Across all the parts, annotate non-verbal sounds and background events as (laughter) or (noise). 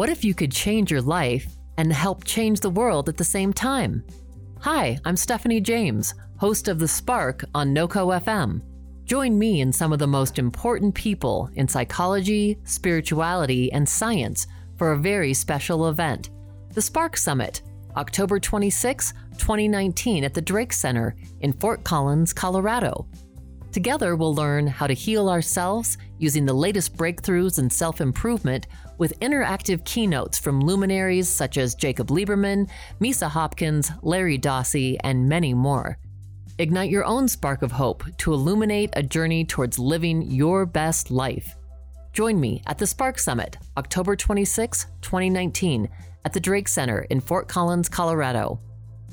What if you could change your life and help change the world at the same time? Hi, I'm Stephanie James, host of The Spark on NOCO FM. Join me and some of the most important people in psychology, spirituality, and science for a very special event The Spark Summit, October 26, 2019, at the Drake Center in Fort Collins, Colorado. Together, we'll learn how to heal ourselves using the latest breakthroughs in self improvement with interactive keynotes from luminaries such as Jacob Liberman, Misa Hopkins, Larry Dossey, and many more. Ignite your own spark of hope to illuminate a journey towards living your best life. Join me at the Spark Summit, October 26, 2019, at the Drake Center in Fort Collins, Colorado.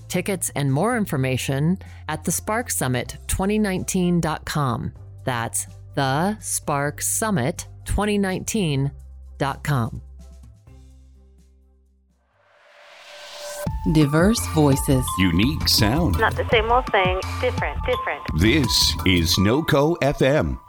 Tickets and more information at thesparksummit2019.com. That's the Spark Summit 2019.com. Diverse voices. Unique sound. Not the same old thing, different, different. This is NOCO FM.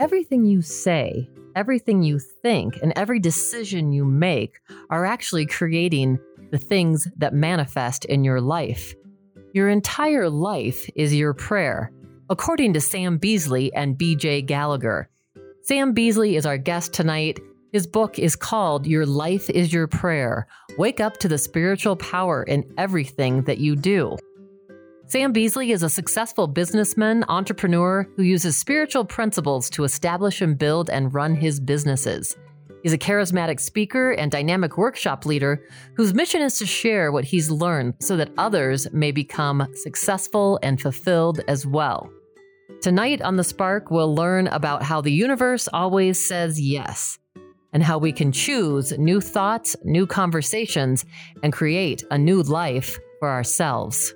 Everything you say, everything you think, and every decision you make are actually creating the things that manifest in your life. Your entire life is your prayer, according to Sam Beasley and BJ Gallagher. Sam Beasley is our guest tonight. His book is called Your Life is Your Prayer Wake Up to the Spiritual Power in Everything That You Do. Sam Beasley is a successful businessman, entrepreneur who uses spiritual principles to establish and build and run his businesses. He's a charismatic speaker and dynamic workshop leader whose mission is to share what he's learned so that others may become successful and fulfilled as well. Tonight on The Spark, we'll learn about how the universe always says yes and how we can choose new thoughts, new conversations, and create a new life for ourselves.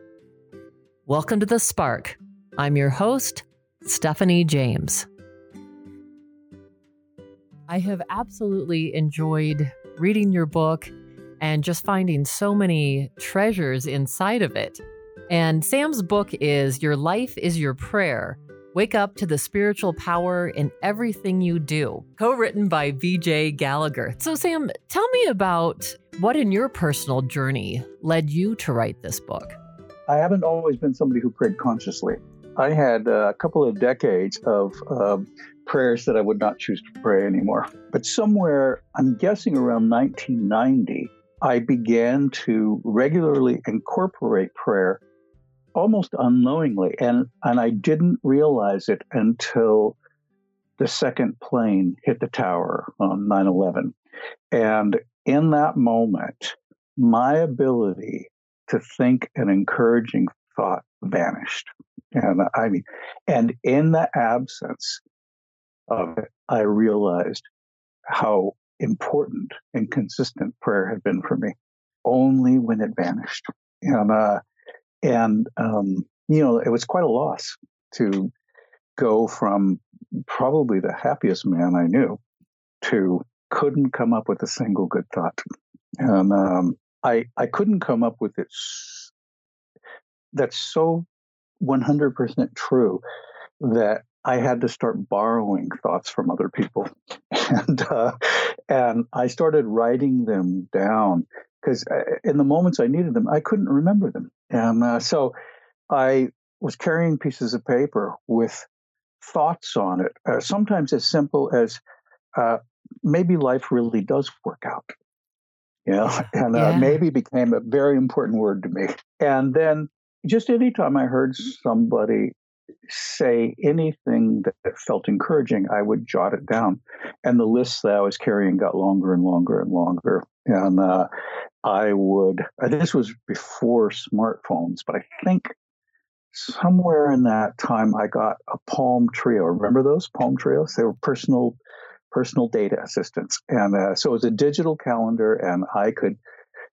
Welcome to The Spark. I'm your host, Stephanie James. I have absolutely enjoyed reading your book and just finding so many treasures inside of it. And Sam's book is Your Life is Your Prayer Wake Up to the Spiritual Power in Everything You Do, co written by BJ Gallagher. So, Sam, tell me about what in your personal journey led you to write this book. I haven't always been somebody who prayed consciously. I had a couple of decades of uh, prayers that I would not choose to pray anymore. But somewhere, I'm guessing around 1990, I began to regularly incorporate prayer almost unknowingly. And, and I didn't realize it until the second plane hit the tower on 9 11. And in that moment, my ability to think an encouraging thought vanished. And I mean, and in the absence of it, I realized how important and consistent prayer had been for me. Only when it vanished, and uh, and um, you know, it was quite a loss to go from probably the happiest man I knew to couldn't come up with a single good thought, and um, I I couldn't come up with it. That's so 100% true that I had to start borrowing thoughts from other people, (laughs) and uh, and I started writing them down because uh, in the moments I needed them, I couldn't remember them, and uh, so I was carrying pieces of paper with thoughts on it. Uh, sometimes as simple as uh, maybe life really does work out, you know, (laughs) and uh, yeah. maybe became a very important word to me. And then just anytime I heard somebody say anything that felt encouraging, I would jot it down. And the lists that I was carrying got longer and longer and longer. And uh, I would, uh, this was before smartphones, but I think somewhere in that time I got a Palm Treo. Remember those Palm Treos? They were personal personal data assistants. And uh, so it was a digital calendar, and I could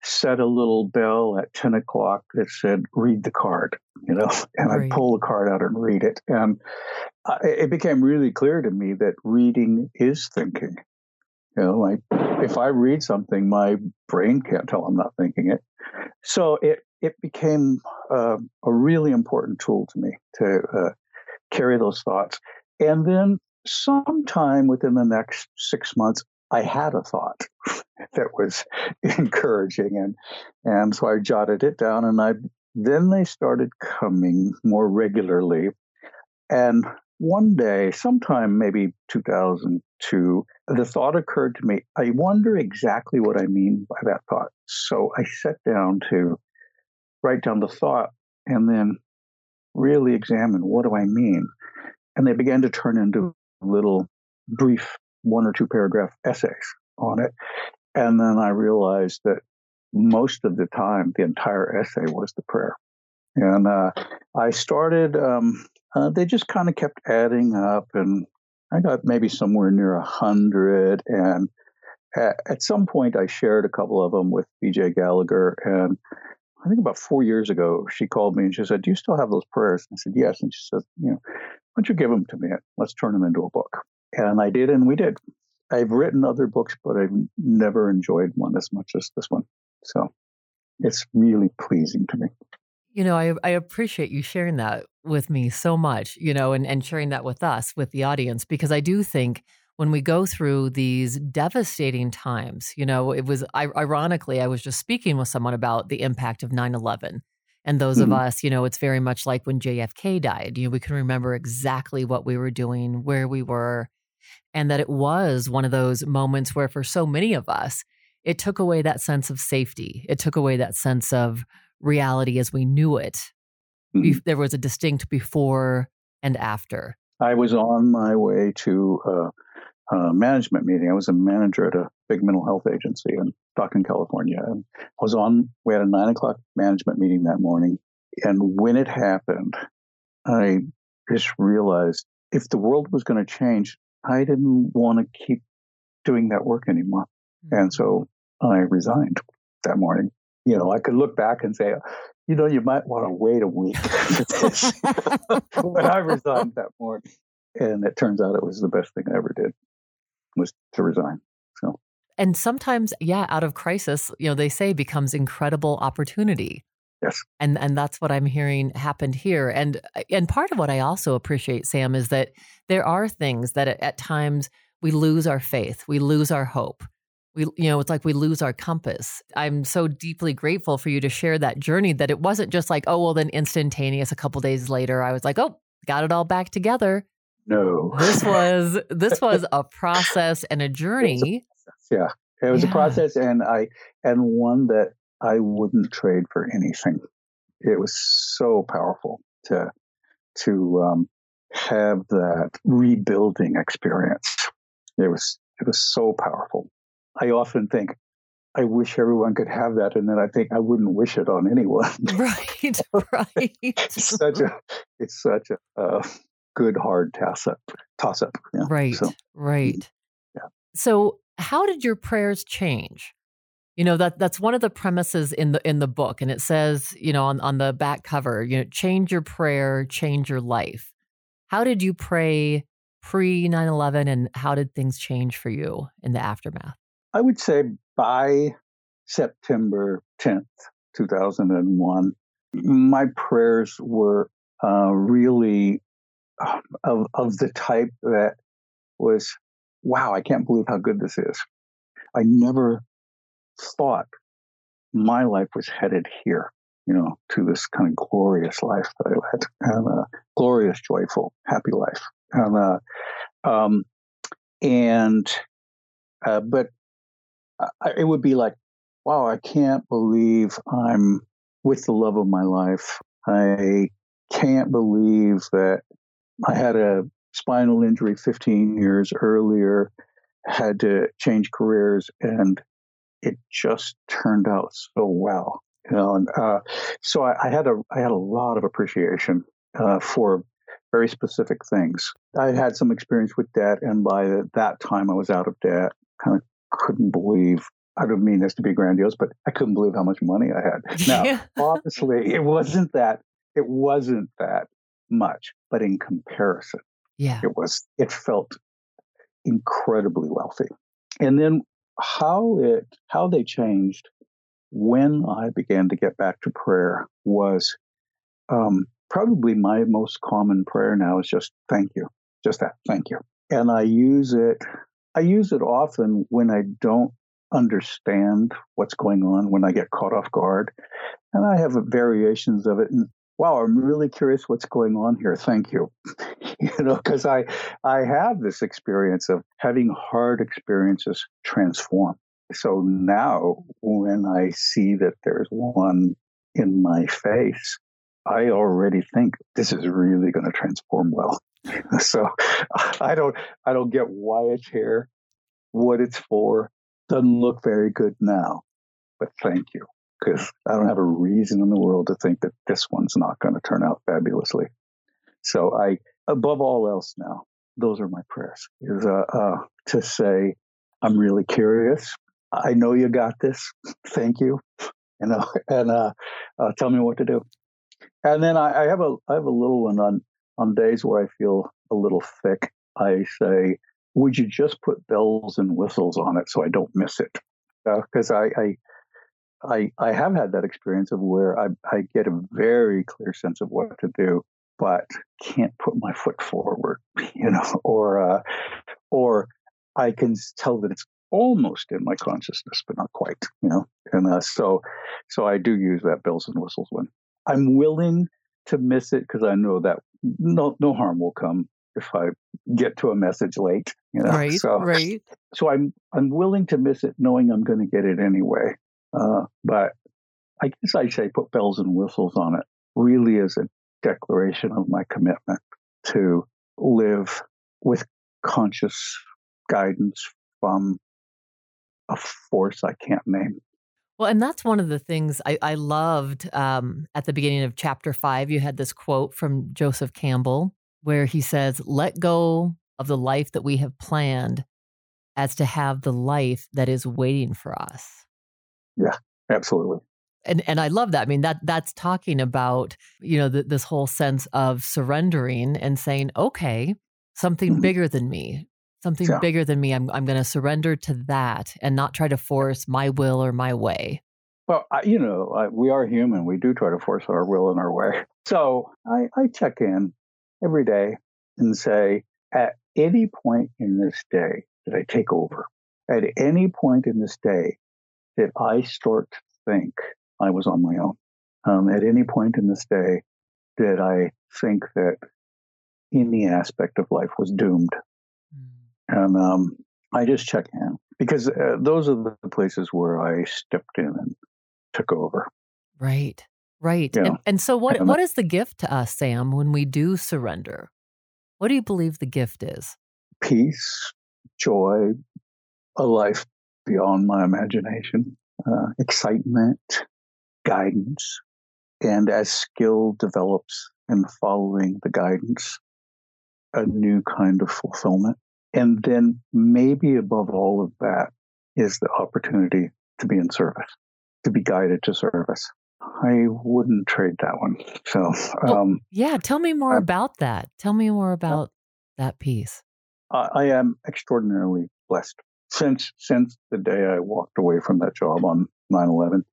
set a little bell at 10 o'clock that said, read the card, you know, (laughs) and right. I'd pull the card out and read it. And it became really clear to me that reading is thinking. You know, like if I read something, my brain can't tell I'm not thinking it. So it, it became uh, a really important tool to me to, uh, carry those thoughts. And then sometime within the next six months, I had a thought (laughs) that was (laughs) encouraging. And, and so I jotted it down and I then they started coming more regularly. And one day, sometime maybe 2002, the thought occurred to me I wonder exactly what I mean by that thought. So I sat down to write down the thought and then really examine what do I mean. And they began to turn into little brief one or two paragraph essays on it. And then I realized that most of the time, the entire essay was the prayer. And uh, I started, um, uh, they just kind of kept adding up, and I got maybe somewhere near a hundred. And at, at, some point, I shared a couple of them with BJ Gallagher. And I think about four years ago, she called me and she said, Do you still have those prayers? And I said, Yes. And she said, You know, why don't you give them to me? Let's turn them into a book. And I did, and we did. I've written other books, but I've never enjoyed one as much as this one. So it's really pleasing to me. You know, I, I appreciate you sharing that with me so much, you know, and, and sharing that with us, with the audience, because I do think when we go through these devastating times, you know, it was ironically, I was just speaking with someone about the impact of 9 11. And those mm-hmm. of us, you know, it's very much like when JFK died. You know, we can remember exactly what we were doing, where we were, and that it was one of those moments where, for so many of us, it took away that sense of safety. It took away that sense of reality as we knew it. Mm-hmm. There was a distinct before and after. I was on my way to a, a, management meeting. I was a manager at a big mental health agency in Stockton, California. And I was on, we had a nine o'clock management meeting that morning. And when it happened, I just realized if the world was going to change, I didn't want to keep doing that work anymore. Mm-hmm. And so I resigned that morning. You know, I could look back and say, you know, you might want to wait a week (laughs) but (laughs) I resigned that morning. And it turns out it was the best thing I ever did was to resign. So and sometimes, yeah, out of crisis, you know, they say becomes incredible opportunity. Yes. And and that's what I'm hearing happened here. And uh, and part of what I also appreciate, Sam, is that there are things that at, at times we lose our faith, we lose our hope. We, you know, it's like we lose our compass. I'm so deeply grateful for you to share that journey that it wasn't just like, oh, well, then instantaneous. A couple days later, I was like, oh, got it all back together. No, this was this (laughs) was a process and a journey. A yeah, it was yeah. a process, and I and one that I wouldn't trade for anything. It was so powerful to to um, have that rebuilding experience. It was it was so powerful. I often think I wish everyone could have that, and then I think I wouldn't wish it on anyone. (laughs) Right, right. it's such a it's such a uh, good hard toss up. Toss up. Yeah. Right, so, right. Yeah. So, how did your prayers change? You know that that's one of the premises in the in the book, and it says, you know, on on the back cover, you know, change your prayer, change your life. How did you pray pre 9/11, and how did things change for you in the aftermath? I would say by September 10th, 2001, my prayers were uh, really uh, of, of the type that was, wow, I can't believe how good this is. I never thought my life was headed here, you know, to this kind of glorious life that I led, and a glorious, joyful, happy life. And, uh, um, and uh, but it would be like, wow, I can't believe I'm with the love of my life. I can't believe that I had a spinal injury 15 years earlier, had to change careers, and it just turned out so well. You know, and uh, so I, I, had a I had a lot of appreciation uh, for very specific things. I had some experience with debt, and by that time I was out of debt. Kind of couldn't believe. I don't mean this to be grandiose, but I couldn't believe how much money I had. (laughs) Now, yeah. obviously, it wasn't that. It wasn't that much, but in comparison, yeah, it was. It felt incredibly wealthy. And then how it how they changed when I began to get back to prayer was um, probably my most common prayer now is just thank you, just that, thank you. And I use it, I use it often when I don't understand what's going on, when I get caught off guard. And I have variations of it. And wow, I'm really curious what's going on here. Thank you. (laughs) you know, because I I have this experience of having hard experiences transform. So now when I see that there's one in my face, I already think this is really going to transform well. (laughs) so I don't I don't get why it's here, what it's for. Doesn't look very good now, but thank you because I don't have a reason in the world to think that this one's not going to turn out fabulously. So I, above all else now, those are my prayers is uh, uh, to say, I'm really curious. I know you got this. Thank you. You know, (laughs) and uh, uh, tell me what to do. And then I, I have a I have a little one on on days where I feel a little thick. I say, would you just put bells and whistles on it so I don't miss it? Because uh, I, I I, I have had that experience of where I, I get a very clear sense of what to do, but can't put my foot forward, (laughs) you know, or uh, or I can tell that it's almost in my consciousness, but not quite, you know. And uh, so, so I do use that bells and whistles one. I'm willing to miss it because I know that no no harm will come if I get to a message late, you know. (laughs) Right, so, right. So I'm I'm willing to miss it, knowing I'm going to get it anyway. Uh, but I guess I say put bells and whistles on it really is a declaration of my commitment to live with conscious guidance from a force I can't name. Well, and that's one of the things I, I loved um, at the beginning of chapter five. You had this quote from Joseph Campbell where he says, Let go of the life that we have planned as to have the life that is waiting for us. Yeah, absolutely. And and I love that. I mean that that's talking about you know the, this whole sense of surrendering and saying, okay, something mm-hmm. bigger than me, something yeah. bigger than me. I'm I'm going to surrender to that and not try to force my will or my way. Well, I, you know, I, we are human. We do try to force our will and our way. (laughs) So I, I check in every day and say, at any point in this day did I take over? At any point in this day did I start to think I was on my own? Um, at any point in this day, did I think that any aspect of life was doomed? Mm. And um, I just check in because uh, those are the places where I stepped in and took over. Right, right. Yeah. And, and, so, what and, what is the gift to us, Sam, when we do surrender? What do you believe the gift is? Peace, joy, a life beyond my imagination, uh, excitement, guidance. And as skill develops in following the guidance, a new kind of fulfillment. And then maybe above all of that is the opportunity to be in service, to be guided to service. I wouldn't trade that one. So, um, yeah, tell me more about that. Tell me more about uh, that piece. I, I am extraordinarily blessed since since the day I walked away from that job on 9/11,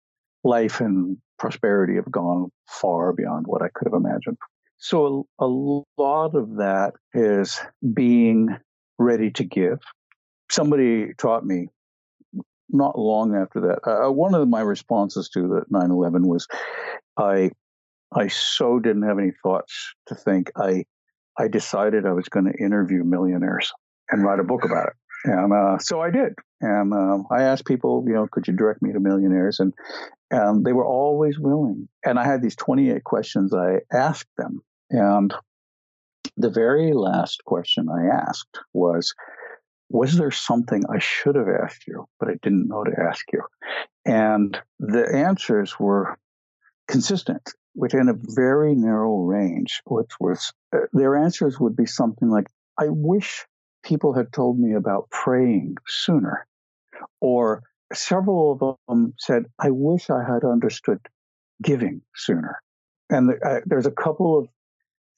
life and prosperity have gone far beyond what I could have imagined. So a, a lot of that is being ready to give. Somebody taught me not long after that. Uh, uh one of my responses to the 9/11 was, I I so didn't have any thoughts to think. I I decided I was going to interview millionaires and write a book about it. And uh, so I did. And um, I asked people, you know, could you direct me to millionaires? And and they were always willing. And I had these 28 questions I asked them. And the very last question I asked was, was there something I should have asked you, but I didn't know to ask you? And the answers were consistent within a very narrow range, which was uh, their answers would be something like, I wish people had told me about praying sooner. Or several of them said, I wish I had understood giving sooner. And uh, there's a couple of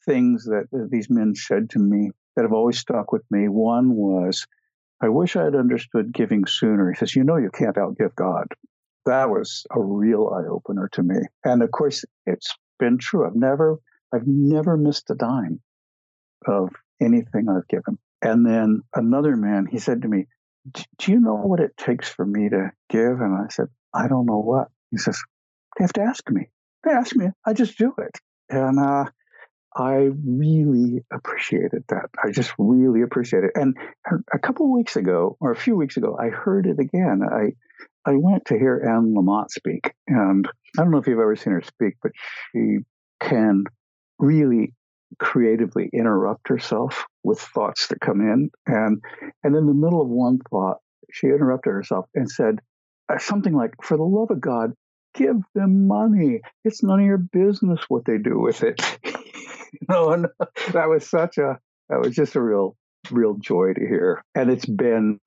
things that these men said to me that have always stuck with me. One was, I wish I had understood giving sooner. He says, You know, you can't outgive God. That was a real eye opener to me. And of course, it's been true. I've never I've never missed a dime of anything I've given. And then another man, he said to me, Do you know what it takes for me to give? And I said, I don't know what. He says, They have to ask me. They ask me. I just do it. And uh, I really appreciated that. I just really appreciate it. And a couple of weeks ago, or a few weeks ago, I heard it again. I I went to hear Anne Lamott speak, and I don't know if you've ever seen her speak, but she can really creatively interrupt herself with thoughts that come in. And and in the middle of one thought, she interrupted herself and said uh, something like, "For the love of God, give them money. It's none of your business what they do with it." (laughs) you know, and (laughs) that was such a that was just a real real joy to hear. And it's been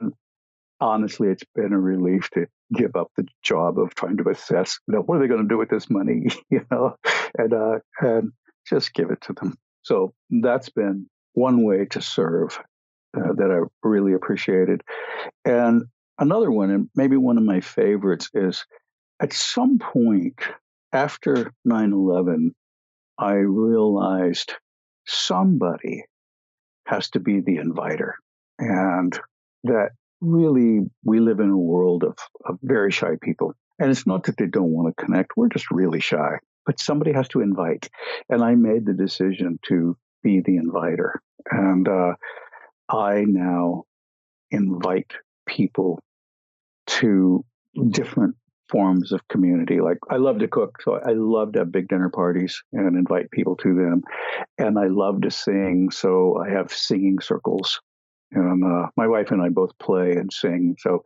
honestly, it's been a relief to give up the job of trying to assess, you know, what are they going to do with this money, (laughs) you know, and uh, and just give it to them. So that's been one way to serve uh, that I really appreciated. And another one, and maybe one of my favorites, is at some point after 9 11, I realized somebody has to be the inviter. And that really we live in a world of, of very shy people. And it's not that they don't want to connect, we're just really shy but somebody has to invite. And I made the decision to be the inviter. And uh, I now invite people to different forms of community. Like I love to cook, so I love to have big dinner parties and invite people to them. And I love to sing, so I have singing circles. And uh, my wife and I both play and sing. So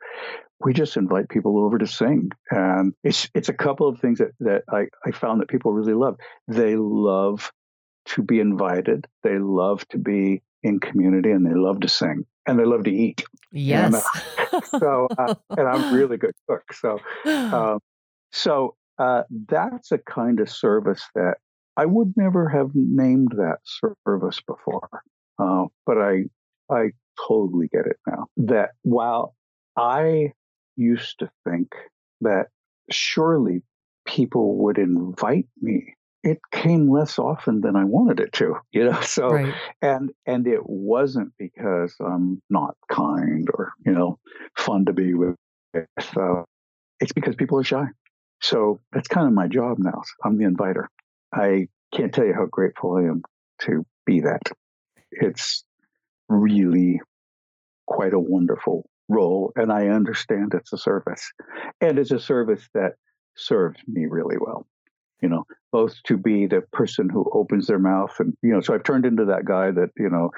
we just invite people over to sing. And it's it's a couple of things that, that I, I found that people really love. They love to be invited. They love to be in community and they love to sing and they love to eat. Yes. And, uh, so, uh, and I'm (laughs) really good cook. So, um, so uh, that's a kind of service that I would never have named that service before. Uh, but I, I totally get it now that while I used to think that surely people would invite me it came less often than I wanted it to, you know. (laughs) So right. and and it wasn't because I'm not kind or you know fun to be with. So it's because people are shy. So that's kind of my job now. I'm the inviter. I can't tell you how grateful I am to be that. It's really quite a wonderful role, and I understand it's a service, and it's a service that serves me really well. You know, both to be the person who opens their mouth, and you know, so I've turned into that guy that you know,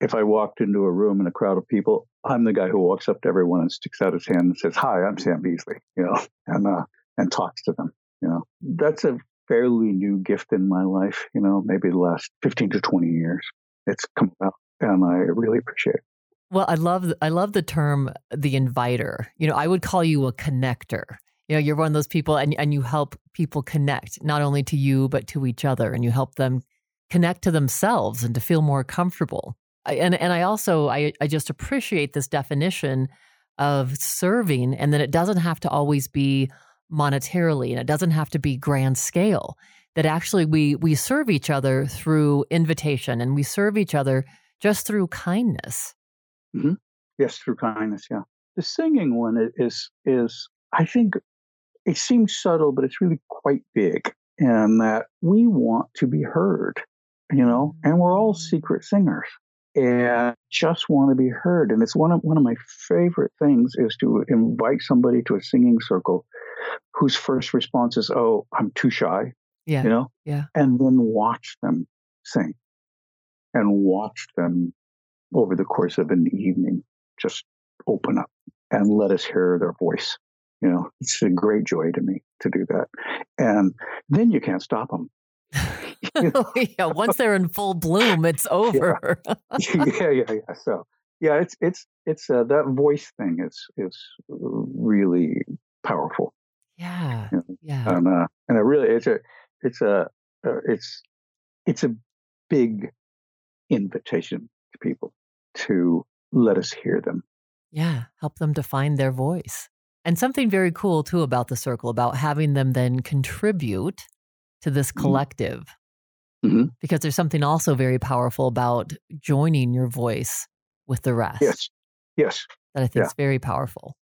if I walked into a room in a crowd of people, I'm the guy who walks up to everyone and sticks out his hand and says, "Hi, I'm Sam Beasley," you know, (laughs) and uh, and talks to them. You know, that's a fairly new gift in my life. You know, maybe the last 15 to 20 years, it's come out, and I really appreciate it. Well, I love I love the term the inviter. You know, I would call you a connector. You know, you're one of those people and and you help people connect not only to you but to each other and you help them connect to themselves and to feel more comfortable. I, and and I also I I just appreciate this definition of serving and that it doesn't have to always be monetarily and it doesn't have to be grand scale that actually we we serve each other through invitation and we serve each other just through kindness Mm-hmm. Yes, through kindness. Yeah, the singing one is is I think it seems subtle, but it's really quite big, and that we want to be heard, you know, and we're all mm. secret singers and just want to be heard. And it's one of one of my favorite things is to invite somebody to a singing circle whose first response is, "Oh, I'm too shy," yeah, you know, yeah, and then watch them sing and watch them over the course of an evening just open up and let us hear their voice. You know, it's a great joy to me to do that. And then you can't stop them. (laughs) (laughs) yeah, once they're in full bloom, it's over. yeah. (laughs) yeah, yeah, yeah. So, yeah, it's it's it's uh, that voice thing is is really powerful. Yeah, you know? yeah. And uh, and it really it's a it's a uh, it's it's a big invitation to people to let us hear them. Yeah, help them to find their voice. And something very cool too about the circle, about having them then contribute to this mm-hmm. collective. Mhm. because there's something also very powerful about joining your voice with the rest Yes. Yes. that I think Yeah. is very powerful.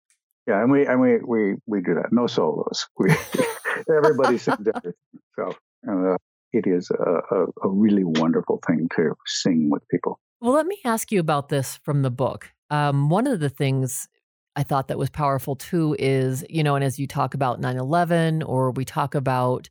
Yeah, and we and we we we do that. No solos. We (laughs) everybody sings everything. So uh, it is a, a, a really wonderful thing to sing with people. Well, let me ask you about this from the book. Um, one of the things I thought that was powerful too is, you know, and as you talk about 9 11, or we talk about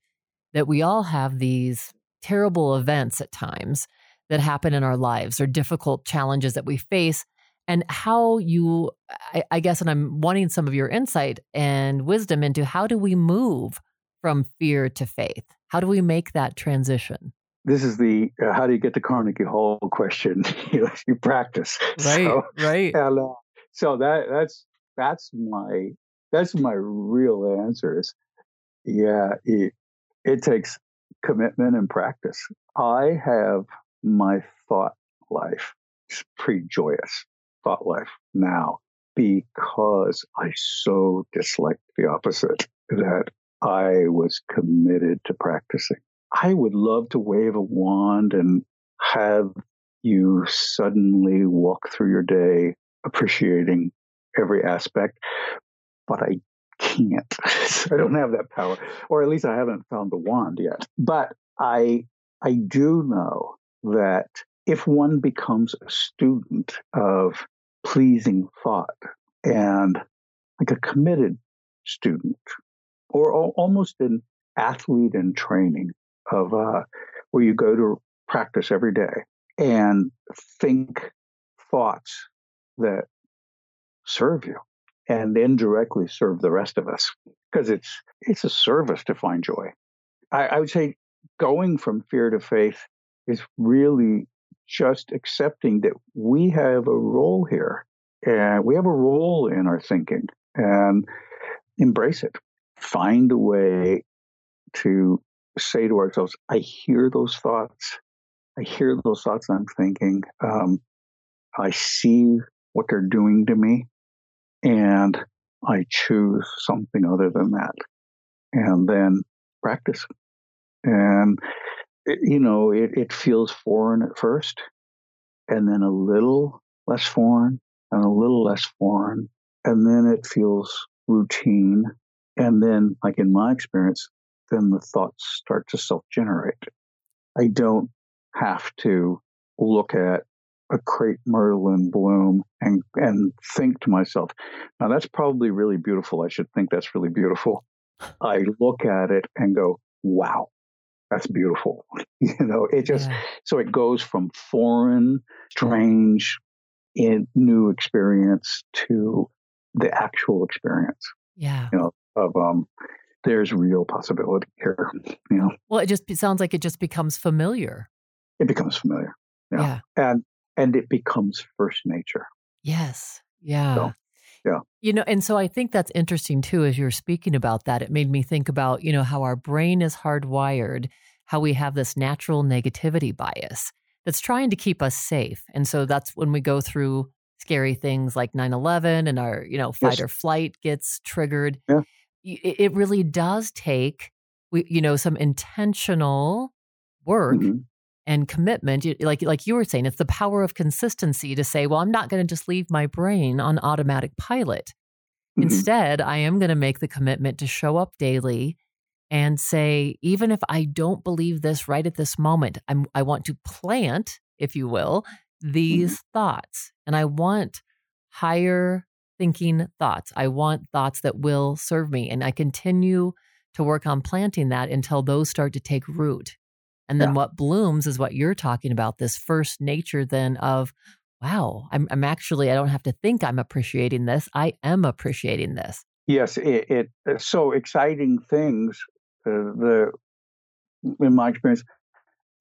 that we all have these terrible events at times that happen in our lives or difficult challenges that we face, and how you, I, I guess, and I'm wanting some of your insight and wisdom into how do we move from fear to faith? How do we make that transition? This is the uh, how do you get to Carnegie Hall (laughs) question. you, practice. (laughs) So, right. and, uh, so that that's that's my that's my real answer is yeah it, it takes commitment and practice i have my thought life it's pretty joyous thought life now because i so disliked the opposite that i was committed to practicing i would love to wave a wand and have you suddenly walk through your day appreciating every aspect, but I can't. (laughs) I don't have that power, or at least I haven't found the wand yet. But I, I do know that if one becomes a student of pleasing thought and like a committed student, or al- almost an athlete in training of uh, where you go to practice every day and think thoughts that serve you and indirectly serve the rest of us because it's it's a service to find joy. I, I would say going from fear to faith is really just accepting that we have a role here and we have a role in our thinking and embrace it find a way to say to ourselves i hear those thoughts i hear those thoughts i'm thinking um, i see what they're doing to me and I choose something other than that. And then practice. And, it, you know, it, it feels foreign at first, and then a little less foreign, and a little less foreign. And then it feels routine. And then, like in my experience, then the thoughts start to self generate. I don't have to look at a crepe myrtle bloom and and think to myself, now that's probably really beautiful. I should think that's really beautiful. I look at it and go, wow, that's beautiful. (laughs) you know, it just Yeah. so it goes from foreign, strange, in new experience to the actual experience Yeah. Of um there's real possibility here. You know, Well, it just it sounds like it just becomes familiar. it becomes familiar. Yeah. Yeah. And and it becomes first nature. Yes. Yeah. yeah. You know, and so I think that's interesting too, as you're speaking about that. It made me think about, you know, how our brain is hardwired, how we have this natural negativity bias that's trying to keep us safe. And so that's when we go through scary things like 9 11 and our, you know, fight Yes. or flight gets triggered. Yeah. It, really does take, we, you know, some intentional work Mhm. and commitment like like you were saying it's the power of consistency to say well i'm not going to just leave my brain on automatic pilot Mhm. instead i am going to make the commitment to show up daily and say even if i don't believe this right at this moment i'm i want to plant if you will these thoughts and i want higher thinking thoughts i want thoughts that will serve me and i continue to work on planting that until those start to take root and then Yeah. what blooms is what you're talking about this first nature then of, wow, I'm, I'm actually, I don't have to think I'm appreciating this. I am appreciating this. Yes, it, it it's so exciting things. Uh, the in my experience,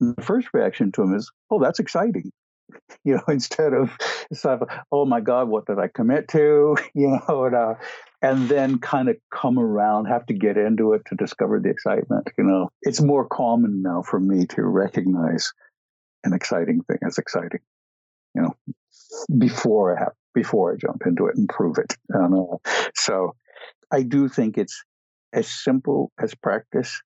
the first reaction to them is, "Oh, that's exciting," (laughs) you know, instead of instead of, "Oh my God, what did I commit to?" (laughs) You know, and, uh, and then kind of come around, have to get into it to discover the excitement. You know, it's more common now for me to recognize an exciting thing as exciting. You know, before I have before I jump into it and prove it. And, uh, so I do think it's as simple as practice,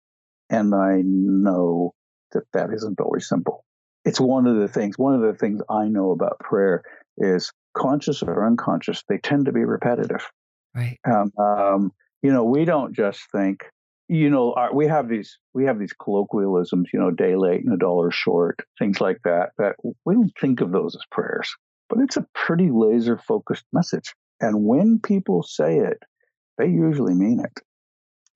and I know that that isn't always simple. It's one of the things, one of the things I know about prayer is conscious or unconscious, they tend to be repetitive. Right. Um, um, you know, we don't just think, you know, our, we have these we have these colloquialisms, you know, day late and a dollar short, things like that. That we don't think of those as prayers, but it's a pretty laser focused message. And when people say it, they usually mean it,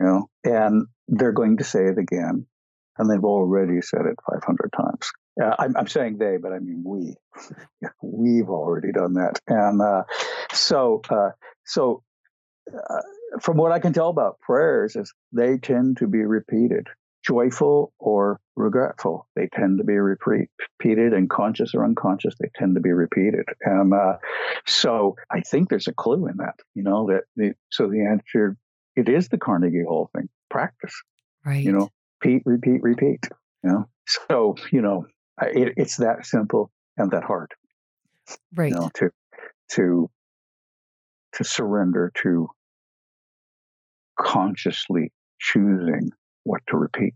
you know, and they're going to say it again, and they've already said it 500 times. Uh, I'm, I'm, saying they, but I mean we. (laughs) We've already done that, and uh, so uh, so uh, from what I can tell about prayers, is they tend to be repeated, joyful or regretful. They tend to be repeated, and conscious or unconscious, they tend to be repeated. And uh, so I think there's a clue in that. You know that. The, so the answer, it is the Carnegie Hall thing: practice. Right. You know, repeat, repeat, repeat. You know, so you know, it, it's that simple and that hard. Right. You know, to to to surrender to consciously choosing what to repeat.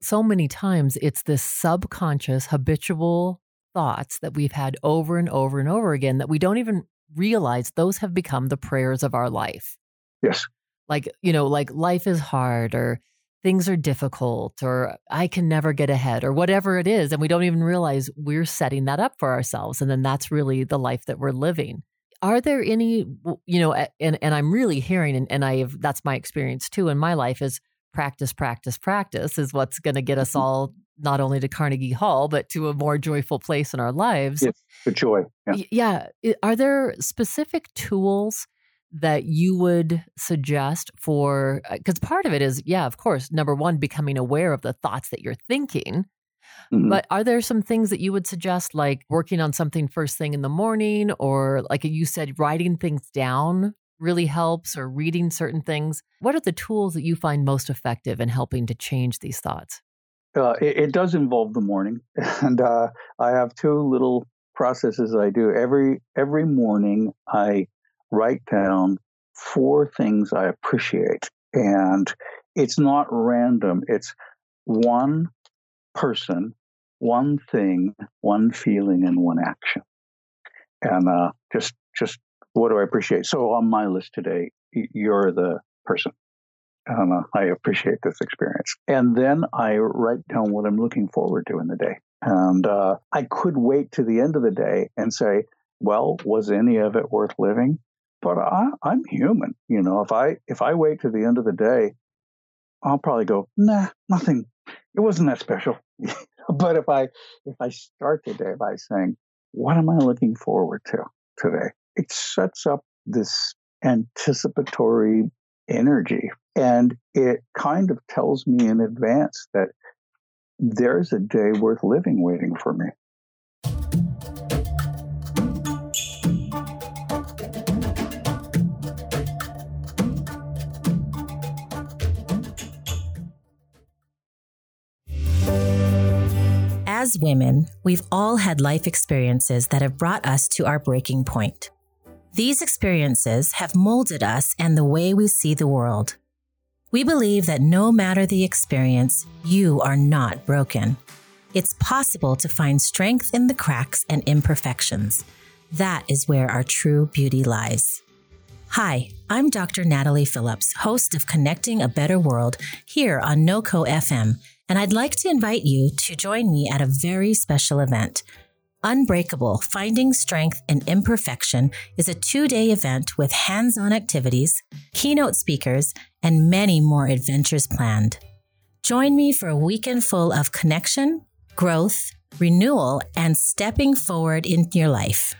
So many times it's this subconscious, habitual thoughts that we've had over and over and over again that we don't even realize those have become the prayers of our life. Yes. Like, you know, like life is hard or things are difficult or I can never get ahead or whatever it is. And we don't even realize we're setting that up for ourselves. And then that's really the life that we're living. Are there any, you know, and, and I'm really hearing, and, and I have, that's my experience too in my life is practice, practice, practice is what's going to get us mm-hmm. all not only to Carnegie Hall, but to a more joyful place in our lives. Yes, the joy. Yeah. yeah. Are there specific tools that you would suggest for because uh, part of it is yeah of course number one becoming aware of the thoughts that you're thinking mm-hmm. but are there some things that you would suggest like working on something first thing in the morning or like you said writing things down really helps or reading certain things? What are the tools that you find most effective in helping to change these thoughts? Uh, it, it, does involve the morning (laughs) and uh, i have two little processes i do. Every every morning i write down four things I appreciate. And it's not random, it's one person, one thing, one feeling, and one action. And uh, just, just what do I appreciate? So on my list today, you're the person. And uh, I appreciate this experience. And then I write down what I'm looking forward to in the day. And uh, I could wait to the end of the day and say, well, was any of it worth living? But I, I'm human. You know, if I if I wait to the end of the day, I'll probably go, nah, nothing. It wasn't that special. (laughs) but if I if I start the day by saying, what am I looking forward to today? It sets up this anticipatory energy and it kind of tells me in advance that there's a day worth living waiting for me. As women, we've all had life experiences that have brought us to our breaking point. These experiences have molded us and the way we see the world. We believe that no matter the experience, you are not broken. It's possible to find strength in the cracks and imperfections. That is where our true beauty lies. Hi, I'm Dr. Natalie Phillips, host of Connecting a Better World here on NoCo FM and I'd like to invite you to join me at a very special event. Unbreakable Finding Strength in Imperfection is a two day event with hands on activities, keynote speakers, and many more adventures planned. Join me for a weekend full of connection, growth, renewal, and stepping forward in your life.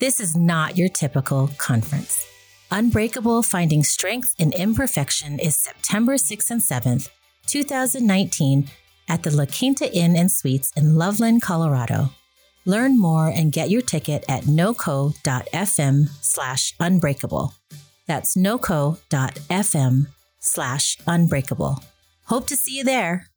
This is not your typical conference. Unbreakable Finding Strength in Imperfection is September 6th and 7th 2019 at the La Quinta Inn and Suites in Loveland, Colorado. Learn more and get your ticket at noco.fm slash unbreakable. That's noco.fm slash unbreakable. Hope to see you there.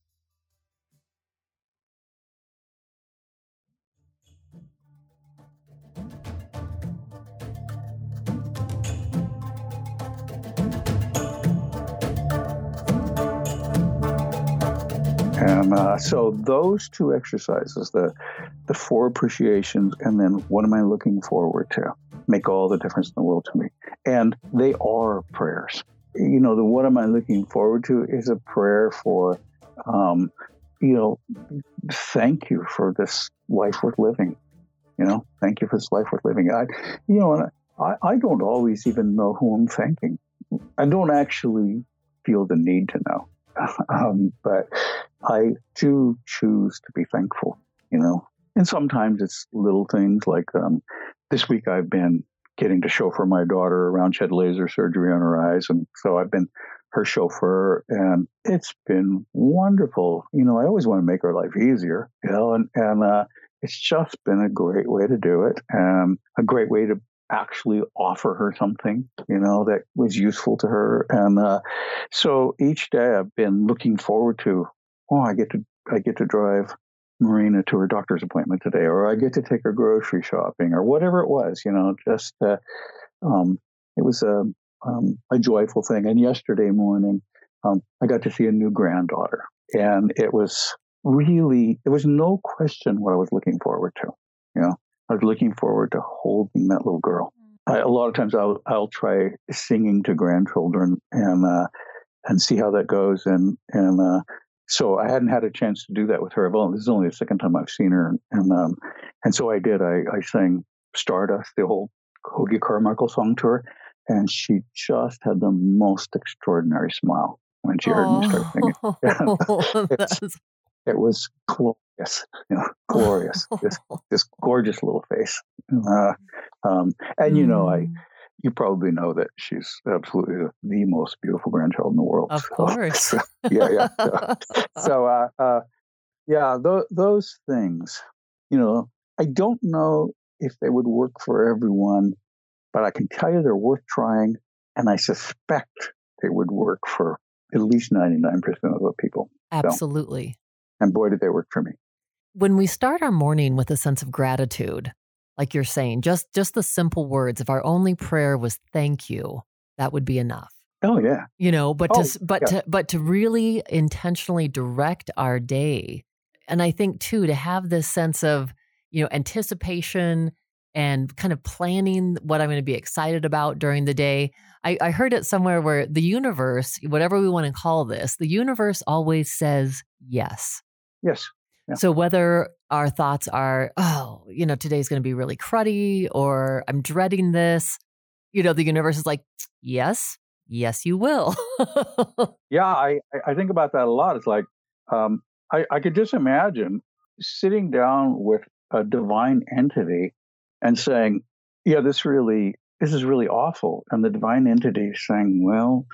And uh, so those two exercises, the the four appreciations, and then what am I looking forward to, make all the difference in the world to me. And they are prayers. You know, the what am I looking forward to is a prayer for, um, you know, thank you for this life worth living. You know, thank you for this life worth living. I, you know, I, I don't always even know who I'm thanking. I don't actually feel the need to know. (laughs) Um, but I do choose to be thankful, you know. And sometimes it's little things like um, this week I've been getting to chauffeur my daughter around. She had laser surgery on her eyes. And so I've been her chauffeur and it's been wonderful. You know, I always want to make her life easier, you know, and, and, uh, it's just been a great way to do it and a great way to actually offer her something, you know, that was useful to her. And uh, so each day I've been looking forward to, oh, I get to I get to drive Marina to her doctor's appointment today, or I get to take her grocery shopping, or whatever it was, you know, just uh, um, it was a um, a joyful thing. And yesterday morning, um, I got to see a new granddaughter, and it was really there was no question what I was looking forward to. You know, I was looking forward to holding that little girl. I, a lot of times I'll I'll try singing to grandchildren and uh, and see how that goes. And and uh, so I hadn't had a chance to do that with her. Well, this is only the second time I've seen her, and um, and so I did. I, I sang Stardust, the whole Hoagy Carmichael song to her, and she just had the most extraordinary smile when she heard oh, me start singing. (laughs) (laughs) it was glorious, you know, glorious, this (laughs) this gorgeous little face. Uh, um, and you know, I mm. You probably know that she's absolutely the, most beautiful grandchild in the world. Of (laughs) course, so, yeah, yeah. So, (laughs) so uh, uh, yeah, th- those things, you know, I don't know if they would work for everyone, but I can tell you they're worth trying, and I suspect they would work for at least ninety nine percent of the people. Absolutely. So, and boy, did they work for me. When we start our morning with a sense of gratitude, like you're saying, just just the simple words, if our only prayer was thank you, that would be enough. Oh yeah. You know, but oh, to but yeah. to but to really intentionally direct our day. And I think too to have this sense of, you know, anticipation and kind of planning what I'm going to be excited about during the day. I, I heard it somewhere where the universe, whatever we want to call this, the universe always says yes. Yes. Yeah. So whether our thoughts are, oh, you know, today's going to be really cruddy or I'm dreading this, you know, the universe is like, yes, yes, you will. (laughs) yeah, I, I think about that a lot. It's like, um, I, I could just imagine sitting down with a divine entity and saying, yeah, this really, this is really awful. And the divine entity saying, well,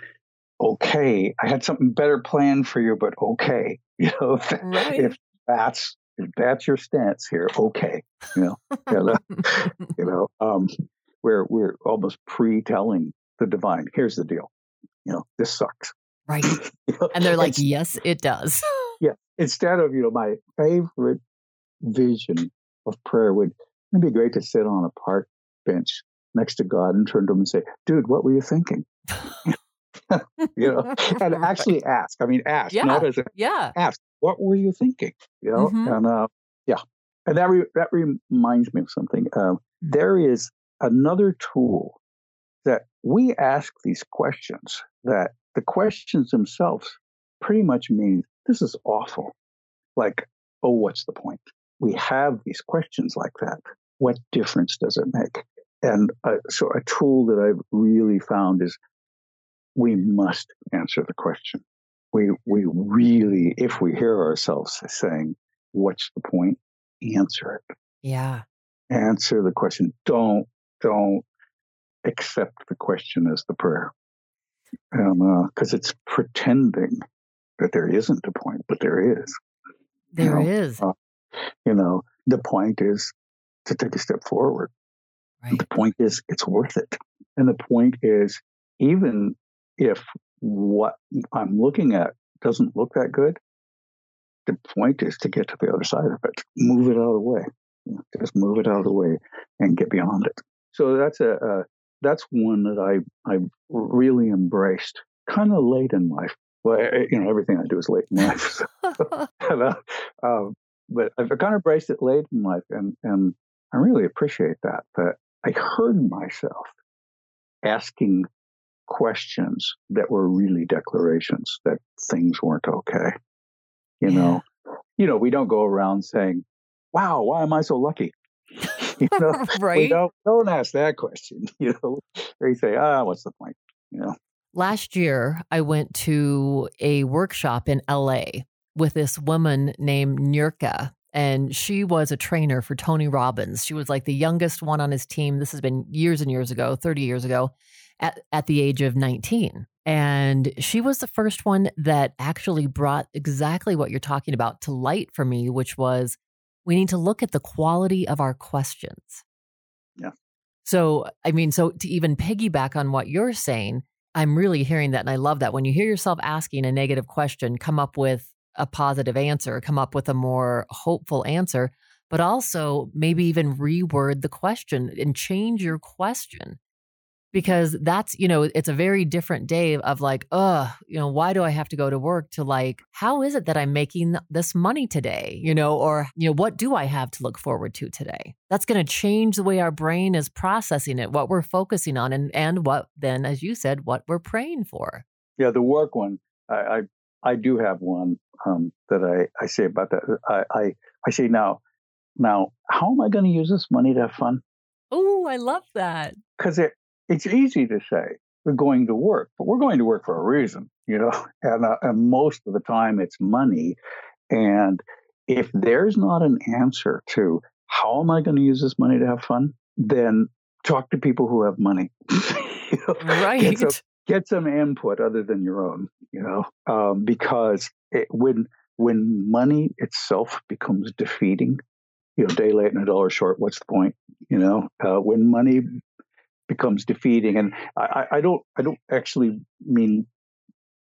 okay, I had something better planned for you, but okay. (laughs) You know, if, right. if that's that's your stance here, okay. You know, (laughs) you know, um, we're we're almost pre-telling the divine. Here's the deal. You know, this sucks. Right. (laughs) you know? And they're like, yes, it does. (gasps) yeah. Instead of you know, my favorite vision of prayer would it'd be great to sit on a park bench next to God and turn to him and say, "Dude, what were you thinking?" (laughs) (laughs) you know, (laughs) and actually ask. I mean, ask. Yeah. Not as a, yeah. Ask. What were you thinking? You know, mm-hmm. and uh, yeah, and that re- that reminds me of something. Uh, there is another tool that we ask these questions. That the questions themselves pretty much mean this is awful. Like, oh, what's the point? We have these questions like that. What difference does it make? And uh, so, a tool that I've really found is we must answer the question. We, we really, if we hear ourselves saying, what's the point? Answer it. Yeah. Answer the question. Don't, don't accept the question as the prayer. Because uh, because it's pretending that there isn't a point, but there is. There you know? is. Uh, you know, the point is to take a step forward. Right. The point is it's worth it. And the point is even if what I'm looking at doesn't look that good, the point is to get to the other side of it, move it out of the way, just move it out of the way and get beyond it. So that's a, a that's one that I I really embraced kind of late in life. Well, you know, everything I do is late in life. (laughs) So. (laughs) um, but I've kind of embraced it late in life, and and I really appreciate that. That I heard myself asking questions that were really declarations that things weren't okay. You yeah. know, you know, we don't go around saying, "Wow, why am I so lucky?" (laughs) you know, (laughs) right? Don't don't ask that question. (laughs) You know, you say, "Ah, what's the point?" You know. Last year, I went to a workshop in LA with this woman named Nurka, and she was a trainer for Tony Robbins. She was like the youngest one on his team. This has been years and years ago, 30 years ago, at, at the age of 19. And she was the first one that actually brought exactly what you're talking about to light for me, which was we need to look at the quality of our questions. Yeah. So, I mean, so to even piggyback on what you're saying, I'm really hearing that. And I love that. When you hear yourself asking a negative question, come up with a positive answer, come up with a more hopeful answer, but also maybe even reword the question and change your question. Because that's, you know, it's a very different day of like, oh, you know, why do I have to go to work to like, how is it that I'm making this money today? You know, or, you know, what do I have to look forward to today? That's going to change the way our brain is processing it, what we're focusing on, and, and what then, as you said, what we're praying for. Yeah, the work one, I, I I do have one um, that I, I say about that. I, I, I say now, now, how am I going to use this money to have fun? Oh, I love that. Because it, it's easy to say we're going to work, but we're going to work for a reason, you know. (laughs) And, uh, and most of the time, it's money. And if there's not an answer to how am I going to use this money to have fun, then talk to people who have money. (laughs) you know? Right get some input other than your own, you know, um, because it, when when money itself becomes defeating, you know, day late and a dollar short, what's the point? You know, uh, when money becomes defeating, and I, I don't I don't actually mean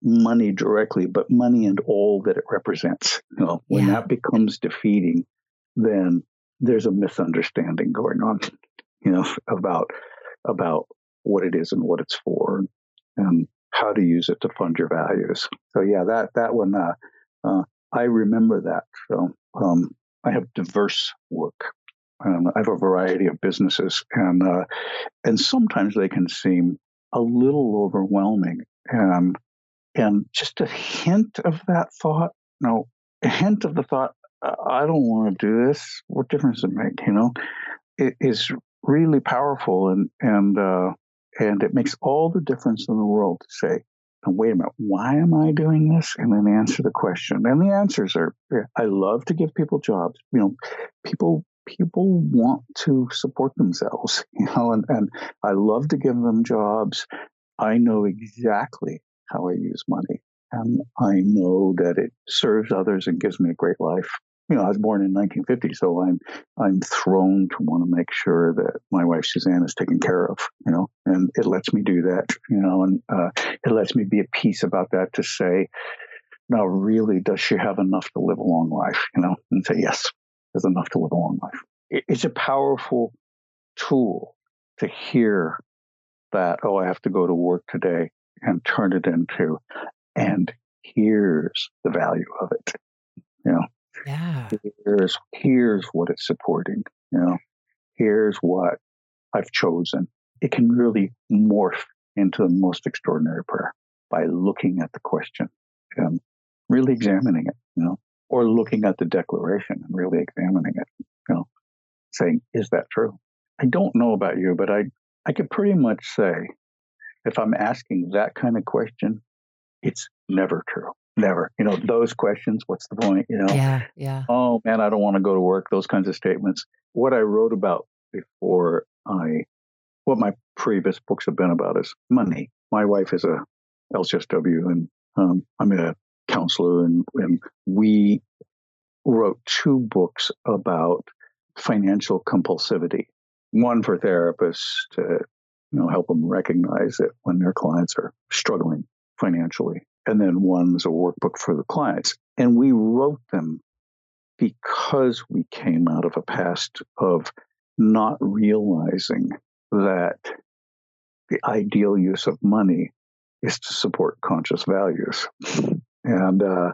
money directly, but money and all that it represents. You know, when yeah. that becomes defeating, then there's a misunderstanding going on, (laughs) you know, about about what it is and what it's for and how to use it to fund your values. So yeah, that that one uh, uh, I remember that. So um, I have diverse work. Um, I have a variety of businesses, and uh, and sometimes they can seem a little overwhelming. And and just a hint of that thought, no, a hint of the thought, I don't want to do this. What difference does it make? You know, it is really powerful, and and uh, and it makes all the difference in the world to say, wait a minute, why am I doing this? And then answer the question. And the answers are, I love to give people jobs. You know, people people want to support themselves, (laughs) you know, and, and I love to give them jobs. I know exactly how I use money. And I know that it serves others and gives me a great life you know, I was born in 1950, so I'm I'm thrown to want to make sure that my wife Suzanne is taken care of, you know, and it lets me do that, you know, and uh, it lets me be at peace about that to say, now, really, does she have enough to live a long life, you know, and say yes, there's enough to live a long life. It's a powerful tool to hear that, oh, I have to go to work today and turn it into, and here's the value of it, you know. Yeah. Here's here's what it's supporting. You know, here's what I've chosen. It can really morph into the most extraordinary prayer by looking at the question and really examining it, you know, or looking at the declaration and really examining it, you know, saying, is that true? I don't know about you, but I, I could pretty much say if I'm asking that kind of question, it's never true never. You know, those questions, what's the point? You know, yeah, yeah. Oh man, I don't want to go to work. Those kinds of statements. What I wrote about before I, what my previous books have been about is money. My wife is a LCSW, and um, I'm a counselor, and, and we wrote two books about financial compulsivity. One for therapists to you know help them recognize it when their clients are struggling financially and then one's a workbook for the clients. And we wrote them because we came out of a past of not realizing that the ideal use of money is to support conscious values. And uh,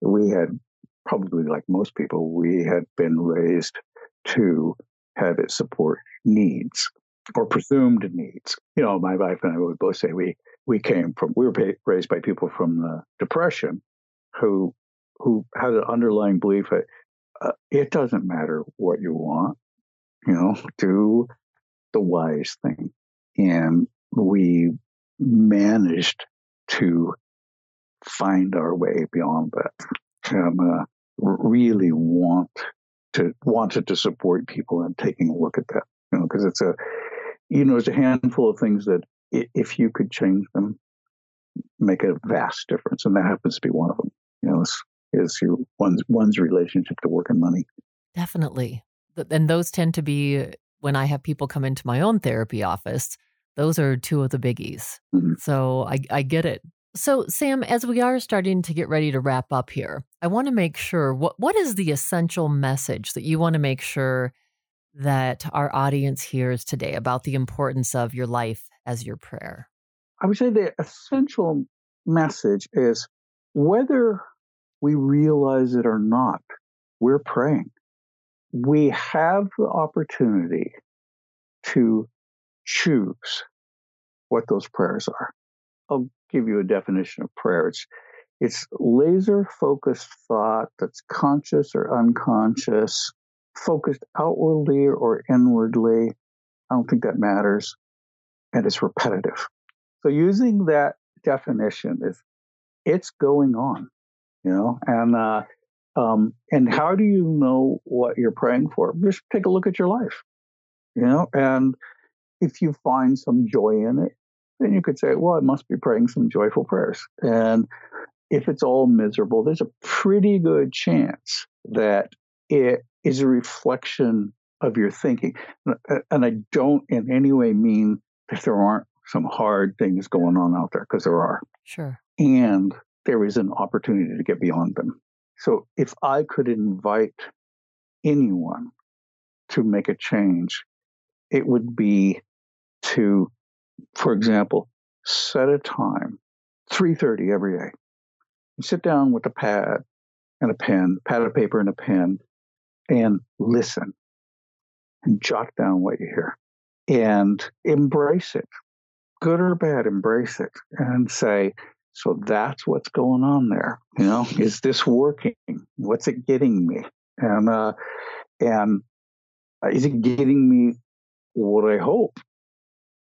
we had probably like most people, we had been raised to have it support needs or presumed needs. You know, my wife and I would both say we we came from we were raised by people from the depression who who had an underlying belief that uh, it doesn't matter what you want, you know, do the wise thing, and we managed to find our way beyond that. And uh, really want to wanted to support people and taking a look at that you know because it's a you know it's a handful of things that if you could change them make a vast difference. And that happens to be one of them you know is, is your one's one's relationship to work and money. Definitely. And those tend to be when i have people come into my own therapy office those are two of the biggies. Mm-hmm. so I, I get it so, Sam, as we are starting to get ready to wrap up here, I want to make sure what what is the essential message that you want to make sure that our audience hears today about the importance of your life as your prayer? I would say the essential message is whether we realize it or not, we're praying. We have the opportunity to choose what those prayers are. I'll give you a definition of prayer. It's it's laser focused thought that's conscious or unconscious, focused outwardly or inwardly. I don't think that matters. And it's repetitive. So using that definition is it's going on, you know, and uh, um, and how do you know what you're praying for? Just take a look at your life, you know, and if you find some joy in it, then you could say, well, I must be praying some joyful prayers. And if it's all miserable, there's a pretty good chance that it is a reflection of your thinking. And uh, I don't in any way mean that there aren't some hard things going on out there, because there are. Sure. And there is an opportunity to get beyond them. So if I could invite anyone to make a change, it would be to for example, set a time, 3.30 every day. You sit down with a pad and a pen, pad of paper and a pen, and listen and jot down what you hear and embrace it. Good or bad, embrace it and say, so that's what's going on there. You know, is this working? What's it getting me? And uh, and uh, is it getting me what I hope?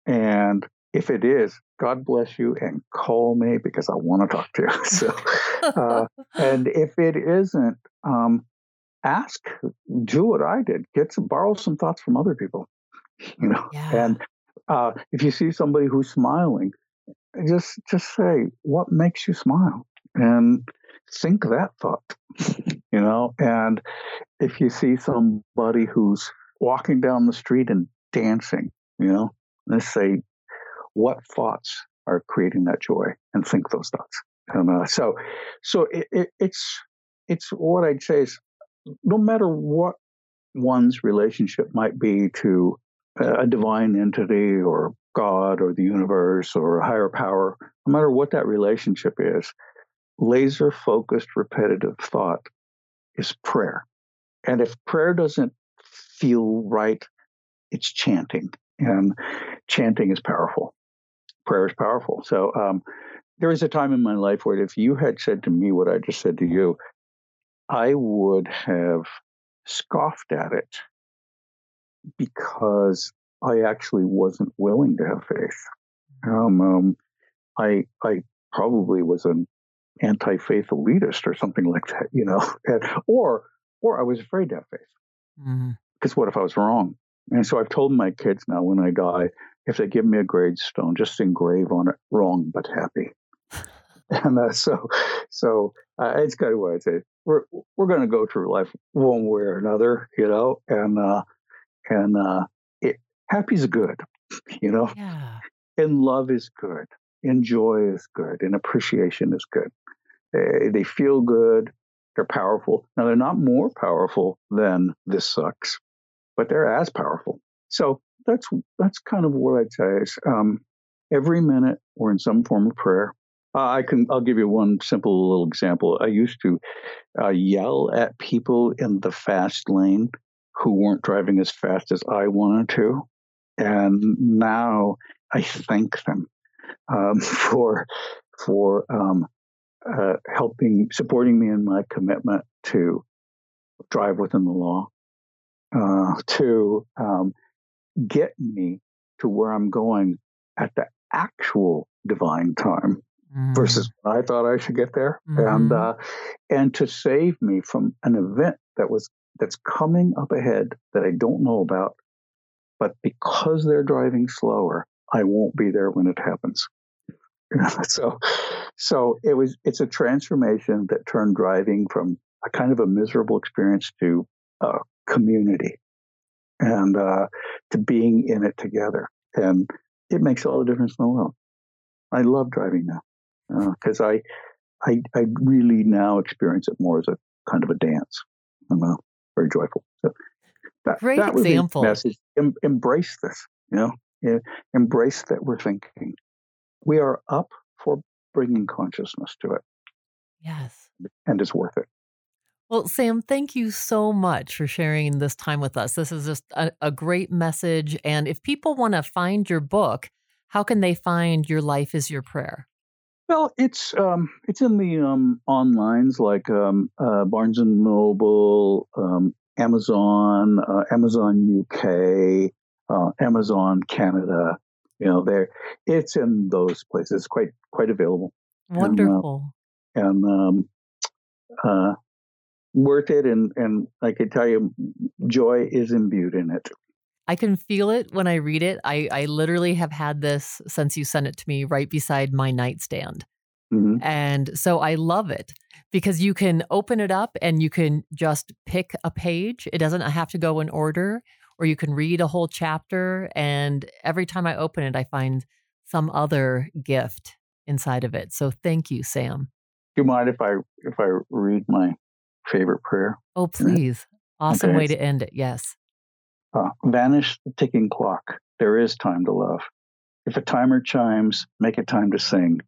And if it is, God bless you and call me because I want to talk to you. (laughs) So, uh, (laughs) and if it isn't, um, ask, do what I did, get some, borrow some thoughts from other people, you know, yeah. and uh, if you see somebody who's smiling, just just say what makes you smile? And think that thought, you know, and if you see somebody who's walking down the street and dancing, you know, let's say what thoughts are creating that joy and think those thoughts. And, uh, so, so it, it, it's it's what I'd say is no matter what one's relationship might be to a divine entity or God or the universe or a higher power, no matter what that relationship is, laser focused repetitive thought is prayer. And if prayer doesn't feel right, it's chanting. And chanting is powerful prayer is powerful. So um, there was a time in my life where if you had said to me what I just said to you, I would have scoffed at it because I actually wasn't willing to have faith. Um, um, I I probably was an anti-faith elitist or something like that, you know, (laughs) and, or or I was afraid to have faith because mm-hmm. what if I was wrong? And so I've told my kids now when I die, if they give me a gravestone, just engrave on it "wrong but happy." (laughs) and uh, so, so uh, it's kind of what I say. We're we're going to go through life one way or another, you know, and uh, and uh, it, happy's good, (laughs) you know, yeah. and love is good, and joy is good, and appreciation is good. They, they feel good. They're powerful. Now they're not more powerful than this sucks, but they're as powerful. So that's that's kind of what I'd say is um, every minute we're in some form of prayer. Uh, I can. I'll give you one simple little example. I used to uh, yell at people in the fast lane who weren't driving as fast as I wanted to, and now I thank them um, (laughs) for for um, uh, helping, supporting me in my commitment to drive within the law, uh, (laughs) to um, get me to where I'm going at the actual divine time mm-hmm. versus I thought I should get there, mm-hmm. and uh, and to save me from an event that was that's coming up ahead that I don't know about, but because they're driving slower, I won't be there when it happens. (laughs) so, so it was. It's a transformation that turned driving from a kind of a miserable experience to a community, and uh, to being in it together. And it makes all the difference in the world. I love driving now because uh, I, I, I really now experience it more as a kind of a dance. I'm uh, very joyful. So that, Great that example. message. Em, embrace this. You know, yeah, embrace that we're thinking we are up for bringing consciousness to it. Yes. And it's worth it. Well, Sam, thank you so much for sharing this time with us. This is just a, a great message. And if people want to find your book, how can they find Your Life is Your Prayer? Well, it's um, it's in the um, onlines like um, uh, Barnes and Noble, um, Amazon, uh, Amazon UK, uh, Amazon Canada, you know, there it's in those places. It's quite quite available. Wonderful. And, uh, and um, uh, worth it. And and I can tell you, joy is imbued in it. I can feel it when I read it. I, I literally have had this since you sent it to me right beside my nightstand. Mm-hmm. And so I love it because you can open it up and you can just pick a page. It doesn't have to go in order or you can read a whole chapter. And every time I open it, I find some other gift inside of it. So thank you, Sam. Do you mind if I if I read my favorite prayer? Oh, please! Awesome okay. way to end it. Yes. Uh, vanish the ticking clock. There is time to love. If a timer chimes, make it time to sing.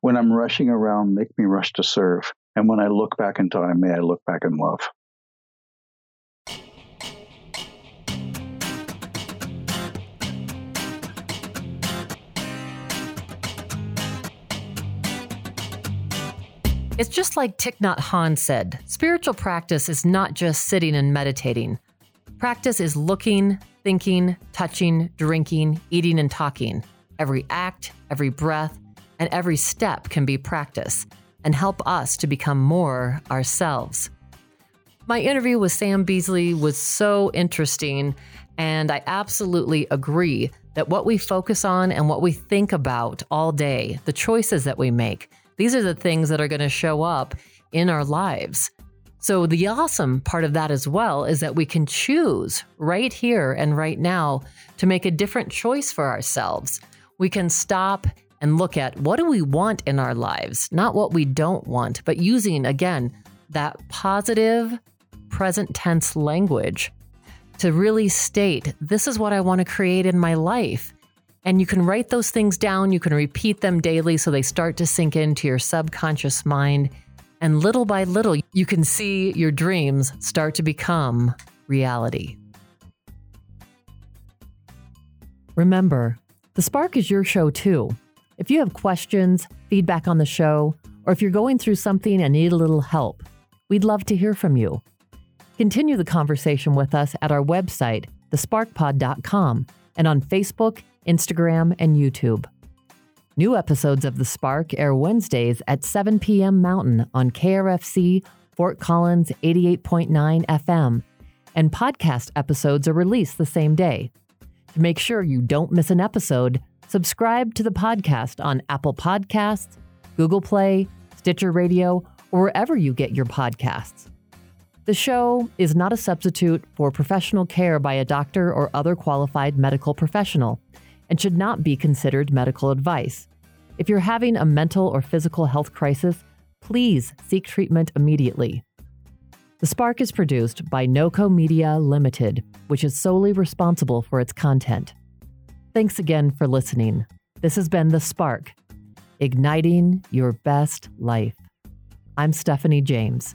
When I'm rushing around, make me rush to serve. And when I look back in time, may I look back in love. It's just like Thich Nhat Hanh said spiritual practice is not just sitting and meditating. Practice is looking, thinking, touching, drinking, eating, and talking. Every act, every breath, and every step can be practice and help us to become more ourselves. My interview with Sam Beasley was so interesting, and I absolutely agree that what we focus on and what we think about all day, the choices that we make, these are the things that are going to show up in our lives. So, the awesome part of that as well is that we can choose right here and right now to make a different choice for ourselves. We can stop and look at what do we want in our lives, not what we don't want, but using again that positive present tense language to really state this is what I want to create in my life. And you can write those things down, you can repeat them daily so they start to sink into your subconscious mind. And little by little, you can see your dreams start to become reality. Remember, The Spark is your show too. If you have questions, feedback on the show, or if you're going through something and need a little help, we'd love to hear from you. Continue the conversation with us at our website, thesparkpod.com, and on Facebook Instagram, and YouTube. New episodes of The Spark air Wednesdays at 7 p.m. Mountain on KRFC Fort Collins 88.9 FM, and podcast episodes are released the same day. To make sure you don't miss an episode, subscribe to the podcast on Apple Podcasts, Google Play, Stitcher Radio, or wherever you get your podcasts. The show is not a substitute for professional care by a doctor or other qualified medical professional and should not be considered medical advice. If you're having a mental or physical health crisis, please seek treatment immediately. The Spark is produced by NOCO Media Limited, which is solely responsible for its content. Thanks again for listening. This has been The Spark, igniting your best life. I'm Stephanie James.